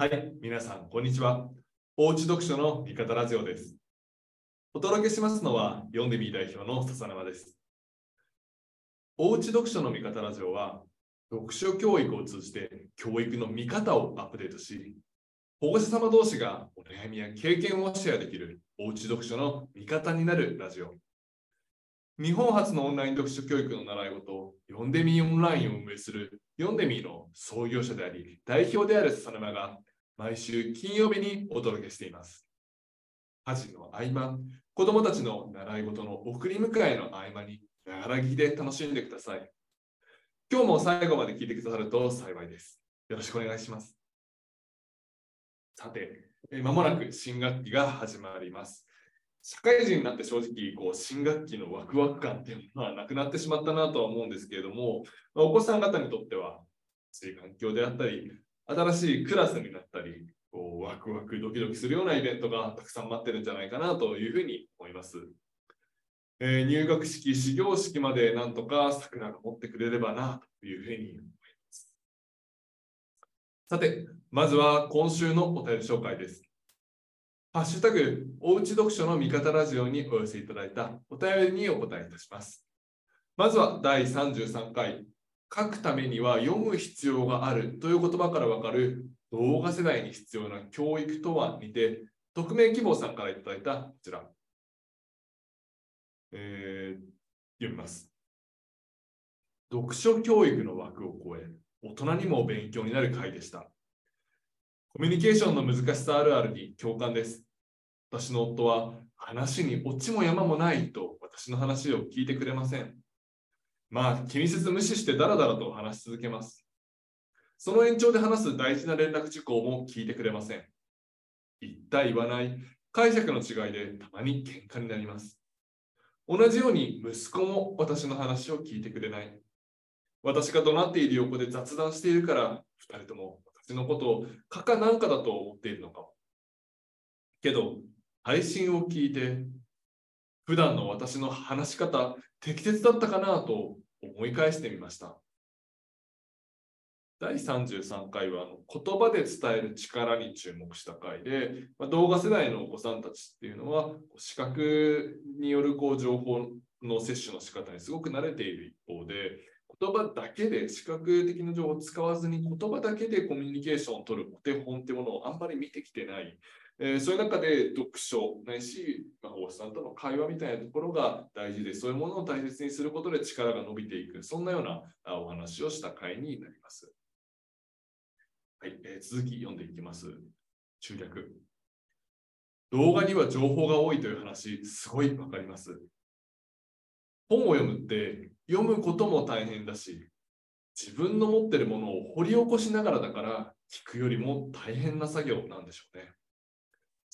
はい、皆さん、こんにちは。おうち読書の味方ラジオです。お届けしますのは、読んでみ代表の笹沼です。おうち読書の味方ラジオは、読書教育を通じて教育の見方をアップデートし、保護者様同士がお悩みや経験をシェアできるおうち読書の味方になるラジオ。日本初のオンライン読書教育の習い事、読んでみオンラインを運営する読んでみの創業者であり、代表である笹沼が毎週金曜日にお届けしています。家事の合間、子供たちの習い事の送り迎えの合間に、ながら聞きで楽しんでください。今日も最後まで聞いてくださると幸いです。よろしくお願いします。さて、まもなく新学期が始まります。社会人になって正直こう新学期のワクワク感っていうのはなくなってしまったなとは思うんですけれども、まお子さん方にとっては、い環境であったり、新しいクラスになったり、こうワクワクドキドキするようなイベントがたくさん待ってるんじゃないかなというふうに思います。えー入学式、始業式までなんとか桜が持ってくれればなというふうに思います。さて、まずは今週のお便り紹介です。ハッシュタグ、おうち読書の味方ラジオにお寄せいただいたお便りにお答えいたします。まずは第33回、書くためには読む必要があるという言葉からわかる動画世代に必要な教育とはにて、匿名希望さんからいただいたこちら。えー読みます。読書教育の枠を超え、大人にも勉強になる回でした。コミュニケーションの難しさあるあるに共感です。私の夫は話にオチも山もないと私の話を聞いてくれません。まあ気にせず無視してダラダラと話し続けます。その延長で話す大事な連絡事項も聞いてくれません。言った言わない解釈の違いでたまに喧嘩になります。同じように息子も私の話を聞いてくれない。私が怒鳴っている横で雑談しているから、二人とも私のことをかかなんかだと思っているのかも。けど、配信を聞いて、普段の私の話し方、適切だったかなと思い返してみました。第33回はあの言葉で伝える力に注目した回で、まあ、動画世代のお子さんたちっていうのは視覚によるこう情報の摂取の仕方にすごく慣れている一方で言葉だけで視覚的な情報を使わずに言葉だけでコミュニケーションを取るお手本っていうものをあんまり見てきてない。えーそういう中で読書ないし、まあ、お子さんとの会話みたいなところが大事で、そういうものを大切にすることで力が伸びていく、そんなようなお話をした回になります。はい、えー続き読んでいきます。中略。動画には情報が多いという話、すごいわかります。本を読むって読むことも大変だし、自分の持ってるものを掘り起こしながらだから、聞くよりも大変な作業なんでしょうね。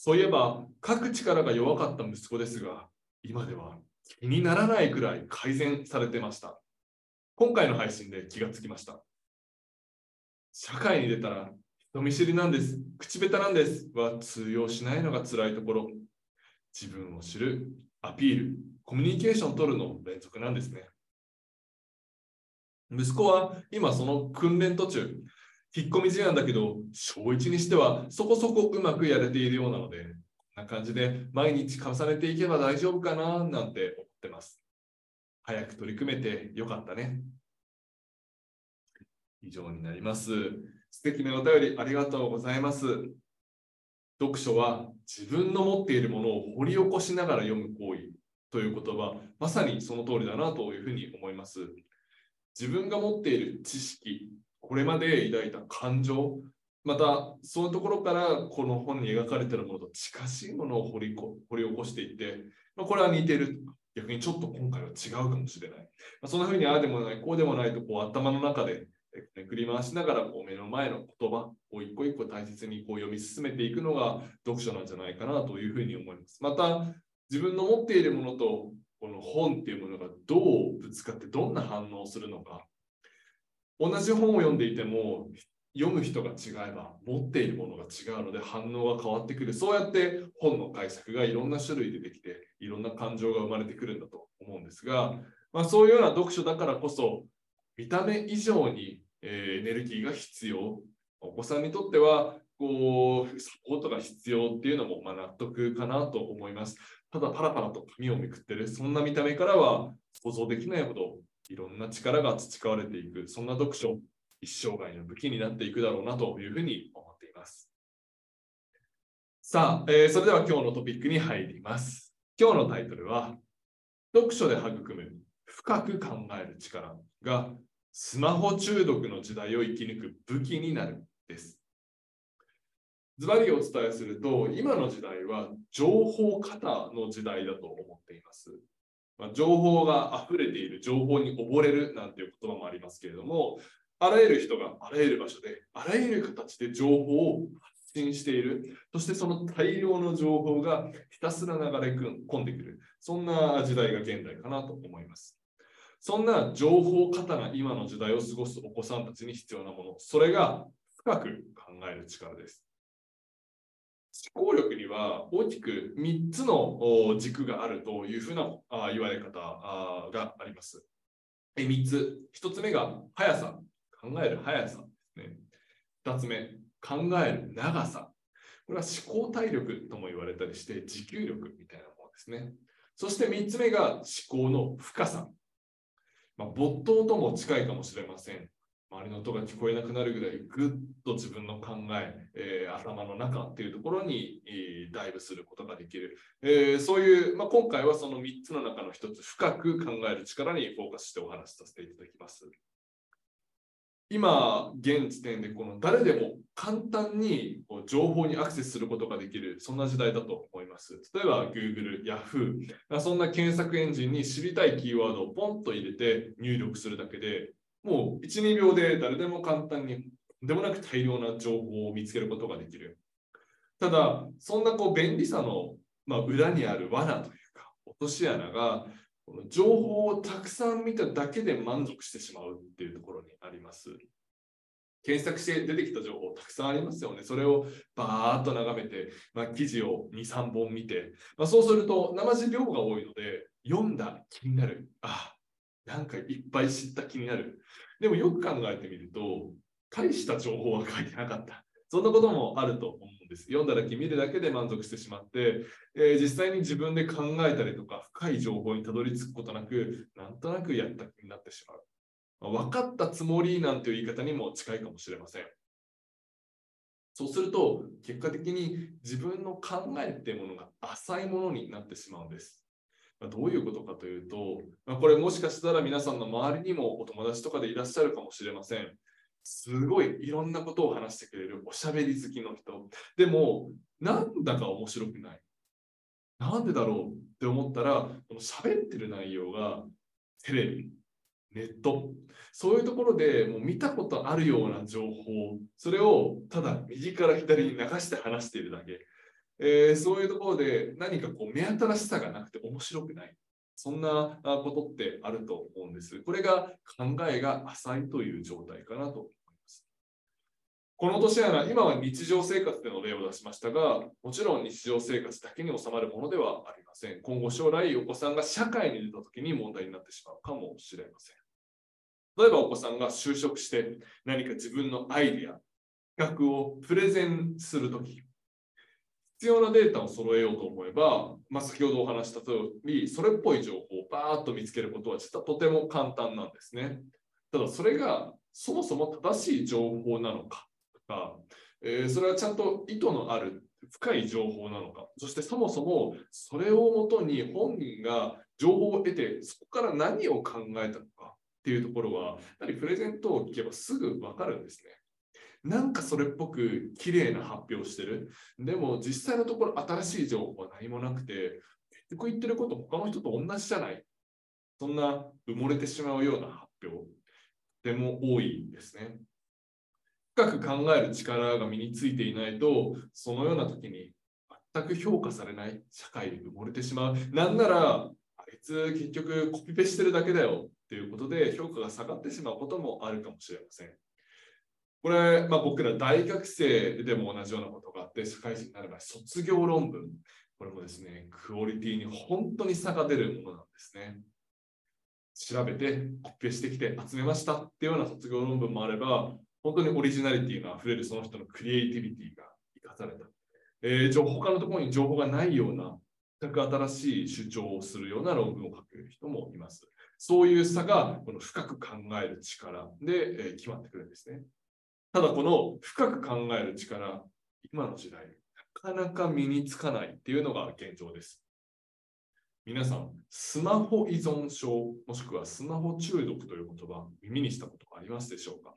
そういえば、書く力が弱かった息子ですが、今では気にならないくらい改善されてました。今回の配信で気がつきました。社会に出たら人見知りなんです、口下手なんですは通用しないのが辛いところ。自分を知る、アピール、コミュニケーションを取るの連続なんですね。息子は今その訓練途中、引っ込み思案だけど、小1にしてはそこそこうまくやれているようなので、こんな感じで毎日重ねていけば大丈夫かななんて思ってます。早く取り組めてよかったね。以上になります。素敵なお便りありがとうございます。読書は自分の持っているものを掘り起こしながら読む行為という言葉、まさにその通りだなというふうに思います。自分が持っている知識、これまで抱いた感情、またそういうところからこの本に描かれているものと近しいものを掘りこ掘り起こしていって、まあ、これは似ている。逆にちょっと今回は違うかもしれない。まあ、そんなふうにああでもない、こうでもないとこう頭の中でめくり回しながらこう目の前の言葉を一個一個大切にこう読み進めていくのが読書なんじゃないかなというふうに思います。また自分の持っているものとこの本っていうものがどうぶつかってどんな反応をするのか。同じ本を読んでいても読む人が違えば持っているものが違うので反応が変わってくる。そうやって本の解釈がいろんな種類でできていろんな感情が生まれてくるんだと思うんですが、まあ、そういうような読書だからこそ見た目以上に、えーエネルギーが必要。お子さんにとってはこうサポートが必要っていうのもまあ納得かなと思います。ただパラパラと紙をめくってる、そんな見た目からは想像できないほどいろんな力が培われていく、そんな読書、一生涯の武器になっていくだろうなというふうに思っています。さあ、えー、それでは今日のトピックに入ります。今日のタイトルは、読書で育む深く考える力がスマホ中毒の時代を生き抜く武器になるです。ズバリお伝えすると、今の時代は情報過多の時代だと思っています。まあ、情報が溢れている、情報に溺れるなんていう言葉もありますけれども、あらゆる人があらゆる場所で、あらゆる形で情報を発信している。そしてその大量の情報がひたすら流れ込んでくる。そんな時代が現代かなと思います。そんな情報過多な今の時代を過ごすお子さんたちに必要なもの、それが深く考える力です。思考力には大きく3つの軸があるというふうな言われ方があります。3つ。1つ目が速さ。考える速さですね。2つ目、考える長さ。これは思考体力とも言われたりして、持久力みたいなものですね。そして3つ目が思考の深さ。まあ、没頭とも近いかもしれません。周りの音が聞こえなくなるぐらいぐっと自分の考ええー、頭の中っていうところに、えー、ダイブすることができる、えー、そういう、まあ、今回はその3つの中の1つ深く考える力にフォーカスしてお話しさせていただきます。今現時点でこの誰でも簡単にこう情報にアクセスすることができるそんな時代だと思います。例えば Google、Yahoo そんな検索エンジンに知りたいキーワードをポンと入れて入力するだけでもう1、2秒で誰でも簡単に、でもなく大量な情報を見つけることができる。ただ、そんなこう便利さの、まあ、裏にある罠というか、落とし穴が、この情報をたくさん見ただけで満足してしまうっていうところにあります。検索して出てきた情報たくさんありますよね。それをバーッと眺めて、まあ、記事を2、3本見て、まあ、そうすると、生地量が多いので、読んだ気になる。あなんかいっぱい知った気になる。でもよく考えてみると、大した情報は書いてなかった。そんなこともあると思うんです。読んだだけ見るだけで満足してしまって、えー、実際に自分で考えたりとか深い情報にたどり着くことなく、なんとなくやった気になってしまう。まあ、分かったつもりなんていう言い方にも近いかもしれません。そうすると、結果的に自分の考えっていうものが浅いものになってしまうんです。どういうことかというと、まあ、これもしかしたら皆さんの周りにもお友達とかでいらっしゃるかもしれません。すごいいろんなことを話してくれるおしゃべり好きの人。でも、なんだか面白くない。なんでだろう？って思ったら、この喋ってる内容がテレビ、ネット、そういうところでもう見たことあるような情報、それをただ右から左に流して話しているだけ。えー、そういうところで何かこう目新しさがなくて面白くない。そんなことってあると思うんです。これが考えが浅いという状態かなと思います。この年穴、今は日常生活での例を出しましたが、もちろん日常生活だけに収まるものではありません。今後将来お子さんが社会に出た時に問題になってしまうかもしれません。例えばお子さんが就職して何か自分のアイディア、企画をプレゼンするとき、必要なデータを揃えようと思えば、まあ、先ほどお話した通り、それっぽい情報をバーッと見つけることは実はとても簡単なんですね。ただ、それがそもそも正しい情報なのかとか、えー、それはちゃんと意図のある深い情報なのか、そしてそもそもそれをもとに本人が情報を得て、そこから何を考えたのかっていうところは、やはりプレゼントを聞けばすぐ分かるんですね。なんかそれっぽく綺麗な発表してる。でも実際のところ新しい情報は何もなくて、結局言ってること他の人と同じじゃない。そんな埋もれてしまうような発表、でも多いんですね。深く考える力が身についていないと、そのような時に全く評価されない社会に埋もれてしまう。なんなら、あいつ結局コピペしてるだけだよっていうことで評価が下がってしまうこともあるかもしれません。これ、まあ、僕ら大学生でも同じようなことがあって、社会人になれば卒業論文、これもですね、クオリティに本当に差が出るものなんですね。調べて、コピペしてきて集めましたっていうような卒業論文もあれば、本当にオリジナリティが溢れるその人のクリエイティビティが生かされた。えー、他のところに情報がないような、全く新しい主張をするような論文を書く人もいます。そういう差がこの深く考える力で、えー、決まってくるんですね。ただこの深く考える力、今の時代、なかなか身につかないっていうのが現状です。皆さん、スマホ依存症、もしくはスマホ中毒という言葉、耳にしたことありますでしょうか？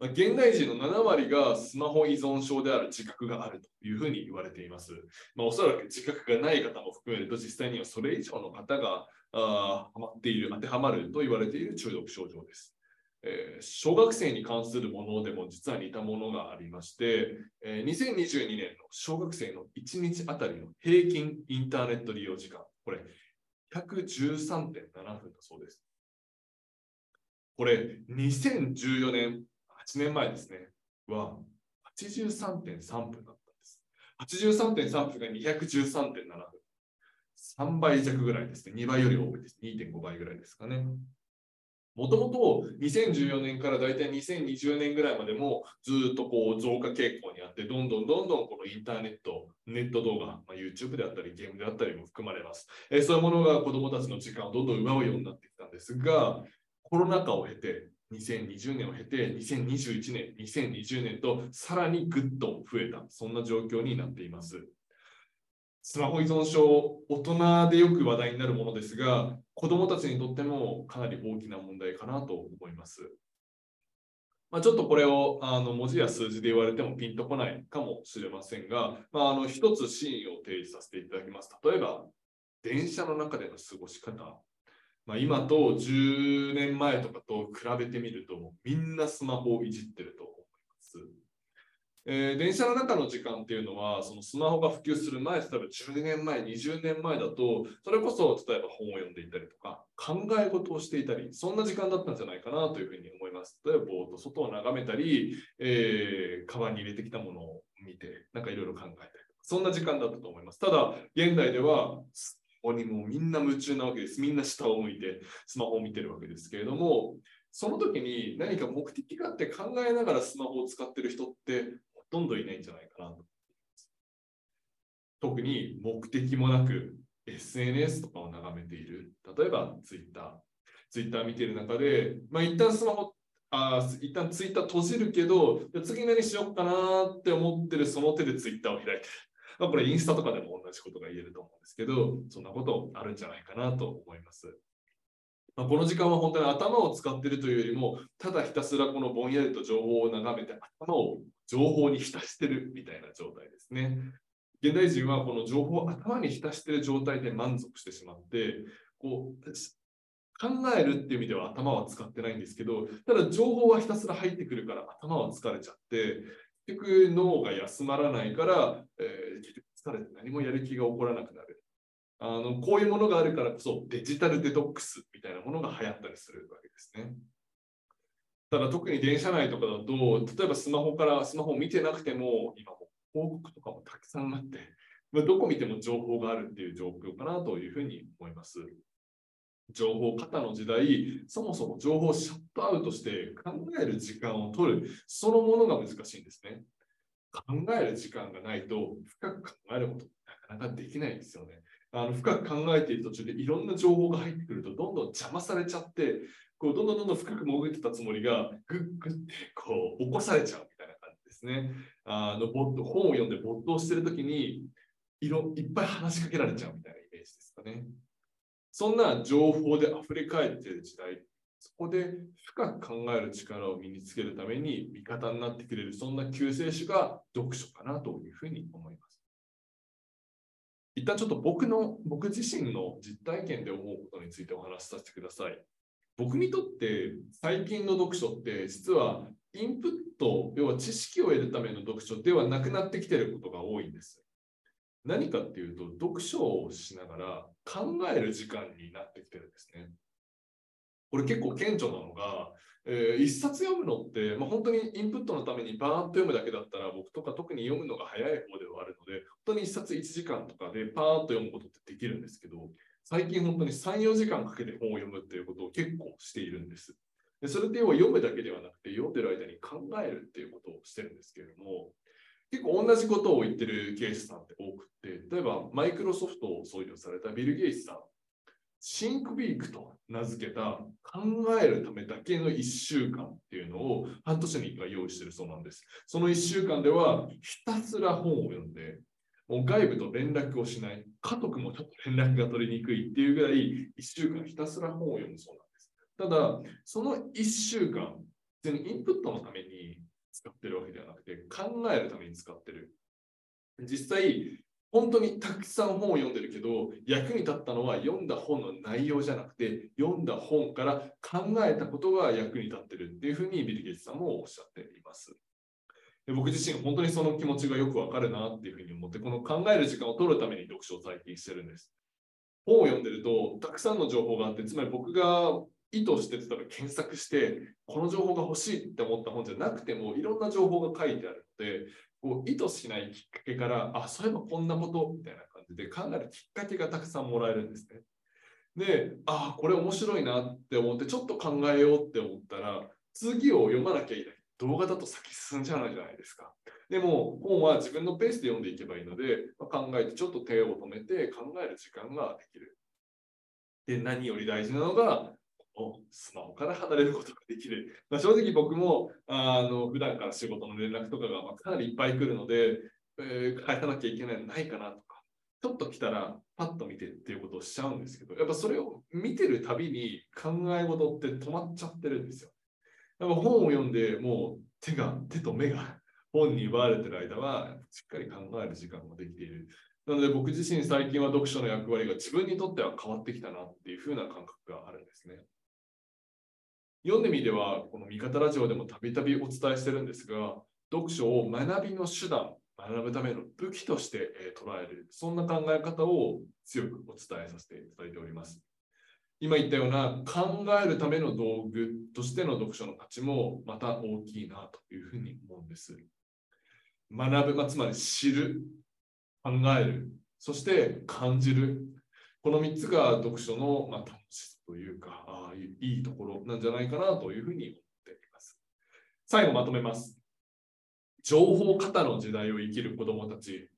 現代人の7割がスマホ依存症である自覚があるというふうに言われています。まあ、おそらく自覚がない方も含めると、実際にはそれ以上の方があはまっている、当てはまると言われている中毒症状です。えー、小学生に関するものでも実は似たものがありまして、えー、2022年の小学生の1日あたりの平均インターネット利用時間、これ113.7分だそうです。これ2014年8年前ですね、は83.3分だったんです。83.3分が213.7分。3倍弱ぐらいですね。2倍より多いです。2.5倍ぐらいですかね。もともと2014年からだいたい2020年ぐらいまでもずっとこう増加傾向にあって、どんどんどんどんこのインターネット、ネット動画、まあ、YouTube であったりゲームであったりも含まれます。えー、そういうものが子どもたちの時間をどんどん奪うようになってきたんですが、コロナ禍を経て、2020年を経て、2021年、2020年とさらにぐっと増えた、そんな状況になっています。スマホ依存症、大人でよく話題になるものですが、子どもたちにとってもかなり大きな問題かなと思います。まあ、ちょっとこれをあの文字や数字で言われてもピンとこないかもしれませんが、まあ、あの一つシーンを提示させていただきます。例えば、電車の中での過ごし方、まあ、今と10年前とかと比べてみると、みんなスマホをいじってると思います。えー、電車の中の時間っていうのは、そのスマホが普及する前、例えば10年前、20年前だと、それこそ例えば本を読んでいたりとか、考え事をしていたり、そんな時間だったんじゃないかなというふうに思います。例えば、ぼーっと外を眺めたり、えー、カバンに入れてきたものを見て、なんかいろいろ考えたりとか、そんな時間だったと思います。ただ、現代では、ここにもみんな夢中なわけです。みんな下を向いてスマホを見てるわけですけれども、その時に何か目的があって考えながらスマホを使ってる人ってほとんどんいないんじゃないかなと。特に目的もなく SNS とかを眺めている。例えば Twitter。Twitter 見てる中で、まあ、一旦スマホあ一旦ツイッター閉じるけど、次何しようかなって思ってるその手でツイッターを開いてる。まあ、これインスタとかでも同じことが言えると思うんですけど、そんなことあるんじゃないかなと思います。まあ、この時間は本当に頭を使っているというよりも、ただひたすらこのぼんやりと情報を眺めて、頭を情報に浸してるみたいな状態ですね。現代人はこの情報を頭に浸してる状態で満足してしまって、こう考えるっていう意味では頭は使ってないんですけど、ただ情報はひたすら入ってくるから頭は疲れちゃって、結局脳が休まらないから、えー、結局疲れて何もやる気が起こらなくなる。あのこういうものがあるからこそデジタルデトックスみたいなものが流行ったりするわけですね。ただ特に電車内とかだと、例えばスマホからスマホを見てなくても、今も広告とかもたくさんあって、まあ、どこ見ても情報があるっていう状況かなというふうに思います。情報過多の時代、そもそも情報をシャットアウトして考える時間を取る、そのものが難しいんですね。考える時間がないと深く考えることなかなかできないんですよね。あの深く考えている途中でいろんな情報が入ってくるとどんどん邪魔されちゃってこうどんどんどんどん深く潜ってたつもりがグッグってこう起こされちゃうみたいな感じですね。あの本を読んで没頭してる時にいろいっぱい話しかけられちゃうみたいなイメージですかね。そんな情報で溢れ返っている時代、そこで深く考える力を身につけるために味方になってくれる、そんな救世主が読書かなというふうに思います。一旦ちょっと僕の、僕自身の実体験で思うことについてお話しさせてください。僕にとって最近の読書って実はインプット、要は知識を得るための読書ではなくなってきてることが多いんです。何かっていうと、読書をしながら考える時間になってきてるんですね。これ結構顕著なのが、えー、一冊読むのって、まあ、本当にインプットのためにバーッと読むだけだったら僕とか特に読むのが早い方ではあるので、本当に一冊1時間とかでパーッと読むことってできるんですけど、最近本当に3、4時間かけて本を読むっていうことを結構しているんです。でそれって要は読むだけではなくて、読んでる間に考えるっていうことをしてるんですけれども、結構同じことを言ってるケースさんって多くて、例えばマイクロソフトを創業されたビル・ゲイツさん、シンクビークと名付けた考えるためだけの1週間っていうのを半年に1回用意してるそうなんです。その1週間ではひたすら本を読んで、もう外部と連絡をしない、家族もちょっと連絡が取りにくいっていうぐらい1週間ひたすら本を読むそうなんです。ただ、その1週間、全インプットのために使ってるわけではなくて、考えるために使ってる。実際、本当にたくさん本を読んでるけど、役に立ったのは読んだ本の内容じゃなくて、読んだ本から考えたことが役に立ってるっていうふうにビル・ゲイツさんもおっしゃっています。で僕自身、本当にその気持ちがよくわかるなっていうふうに思って、この考える時間を取るために読書を最近してるんです。本を読んでると、たくさんの情報があって、つまり僕が意図して例えば検索して、この情報が欲しいって思った本じゃなくても、いろんな情報が書いてあるので、こう意図しないきっかけから、あ、そういえばこんなことみたいな感じで考えるきっかけがたくさんもらえるんですね。で、あ、これ面白いなって思って、ちょっと考えようって思ったら、次を読まなきゃいけない。動画だと先進んじゃうじゃないですか。でも、本は自分のペースで読んでいけばいいので、まあ、考えてちょっと手を止めて考える時間ができる。で、何より大事なのが、スマホから離れることができる。まあ、正直僕もあの普段から仕事の連絡とかがかなりいっぱい来るので、えー、返さなきゃいけないのないかなとか、ちょっと来たらパッと見てっていうことをしちゃうんですけど、やっぱそれを見てるたびに考え事って止まっちゃってるんですよ。やっぱ本を読んでもう手が、手と目が本に奪われてる間はしっかり考える時間もできている。なので僕自身最近は読書の役割が自分にとっては変わってきたなっていう風な感覚があるんですね。読んでみては、この味方ラジオでもたびたびお伝えしてるんですが、読書を学びの手段、学ぶための武器として捉える、そんな考え方を強くお伝えさせていただいております。今言ったような考えるための道具としての読書の価値もまた大きいなというふうに思うんです。学ぶ、まあ、つまり知る、考える、そして感じる。この3つが読書の、まあ、楽しさというか、あいいところなんじゃないかなというふうに思っています。最後まとめます。情報過多の時代を生きる子どもたち、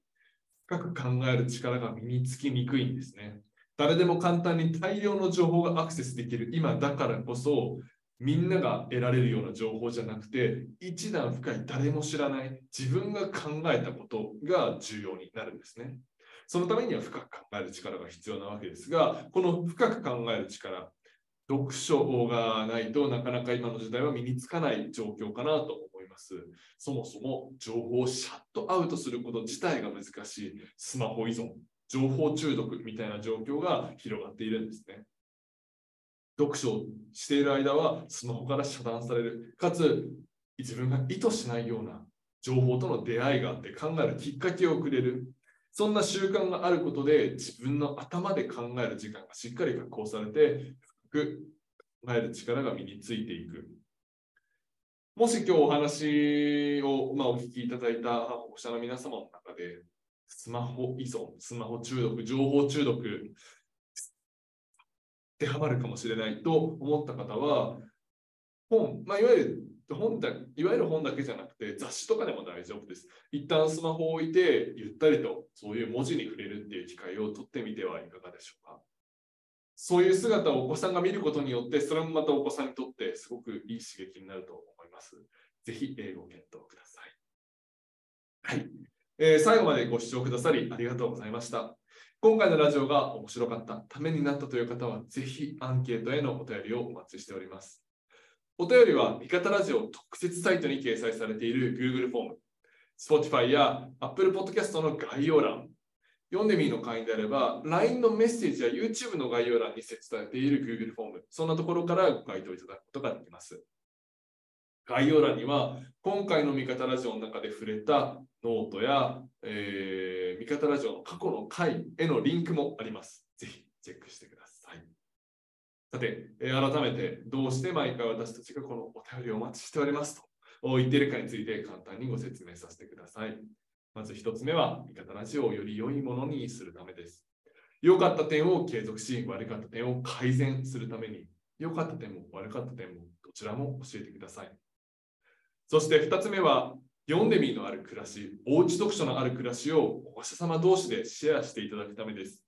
深く考える力が身につきにくいんですね。誰でも簡単に大量の情報がアクセスできる今だからこそ、みんなが得られるような情報じゃなくて、一段深い誰も知らない自分が考えたことが重要になるんですね。そのためには深く考える力が必要なわけですが、この深く考える力、読書がないとなかなか今の時代は身につかない状況かなと思います。そもそも情報をシャットアウトすること自体が難しいスマホ依存、情報中毒みたいな状況が広がっているんですね。読書している間はスマホから遮断される。かつ自分が意図しないような情報との出会いがあって考えるきっかけをくれる。そんな習慣があることで自分の頭で考える時間がしっかり確保されて深く考える力が身についていく。もし今日お話を、まあ、お聞きいただいた保護者の皆様の中でスマホ依存、スマホ中毒、情報中毒当てはまるかもしれないと思った方は本、まあ、いわゆる本だいわゆる本だけじゃなくて雑誌とかでも大丈夫です。一旦スマホを置いてゆったりとそういう文字に触れるっていう機会を取ってみてはいかがでしょうか。そういう姿をお子さんが見ることによってそれもまたお子さんにとってすごくいい刺激になると思います。ぜひ英語を検討ください。はい、えー、最後までご視聴くださりありがとうございました。今回のラジオが面白かった、ためになったという方は、ぜひアンケートへのお便りをお待ちしております。お便りは、味方ラジオ特設サイトに掲載されている Google フォーム、Spotify や Apple Podcast の概要欄、ヨンデミーの会員であれば、LINE のメッセージや YouTube の概要欄に設置されている Google フォーム、そんなところからご回答いただくことができます。概要欄には、今回の味方ラジオの中で触れたノートや、えー、味方ラジオの過去の回へのリンクもあります。ぜひチェックしてください。さて、え改めてどうして毎回私たちがこのお便りをお待ちしておりますと言っているかについて簡単にご説明させてください。まず1つ目は、味方ラジオをより良いものにするためです。良かった点を継続し、悪かった点を改善するために、良かった点も悪かった点もどちらも教えてください。そして2つ目は、読んでみのある暮らし、おうち読書のある暮らしを保護者様同士でシェアしていただくためです。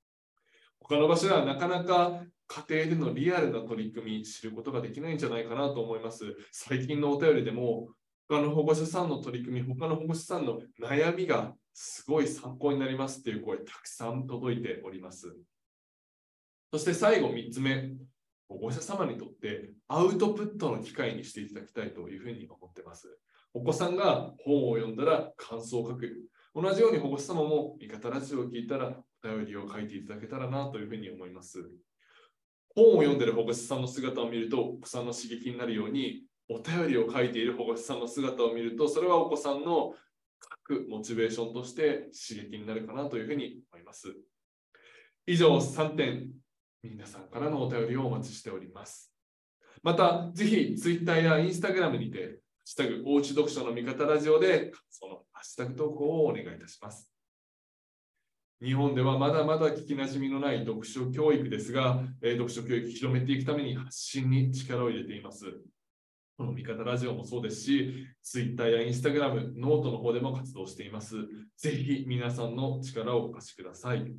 他の場所ではなかなか家庭でのリアルな取り組み知ることができないんじゃないかなと思います。最近のお便りでも他の保護者さんの取り組み、他の保護者さんの悩みがすごい参考になりますっていう声たくさん届いております。そして最後3つ目、保護者様にとってアウトプットの機会にしていただきたいというふうに思っています。お子さんが本を読んだら感想を書く。同じように保護者様も味方ラジオを聞いたらお便りを書いていただけたらなというふうに思います。本を読んでる保護者さんの姿を見るとお子さんの刺激になるようにお便りを書いている保護者さんの姿を見るとそれはお子さんの書くモチベーションとして刺激になるかなというふうに思います。以上3点皆さんからのお便りをお待ちしております。また、ぜひ Twitter や Instagram にてシュタグ、おうち読書の味方ラジオで、そのハッシュタグ投稿をお願いいたします。日本ではまだまだ聞きなじみのない読書教育ですが、えー、読書教育広めていくために発信に力を入れています。この味方ラジオもそうですし、Twitter や Instagram、ノートの方でも活動しています。ぜひ皆さんの力をお貸しください。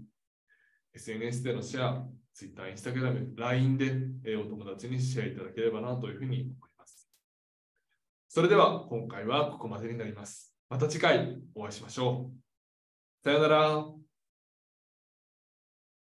SNS でのシェア、Twitter、Instagram、LINE で、え、お友達にシェアいただければなというふうに思います。それでは今回はここまでになります。また次回お会いしましょう。さようなら。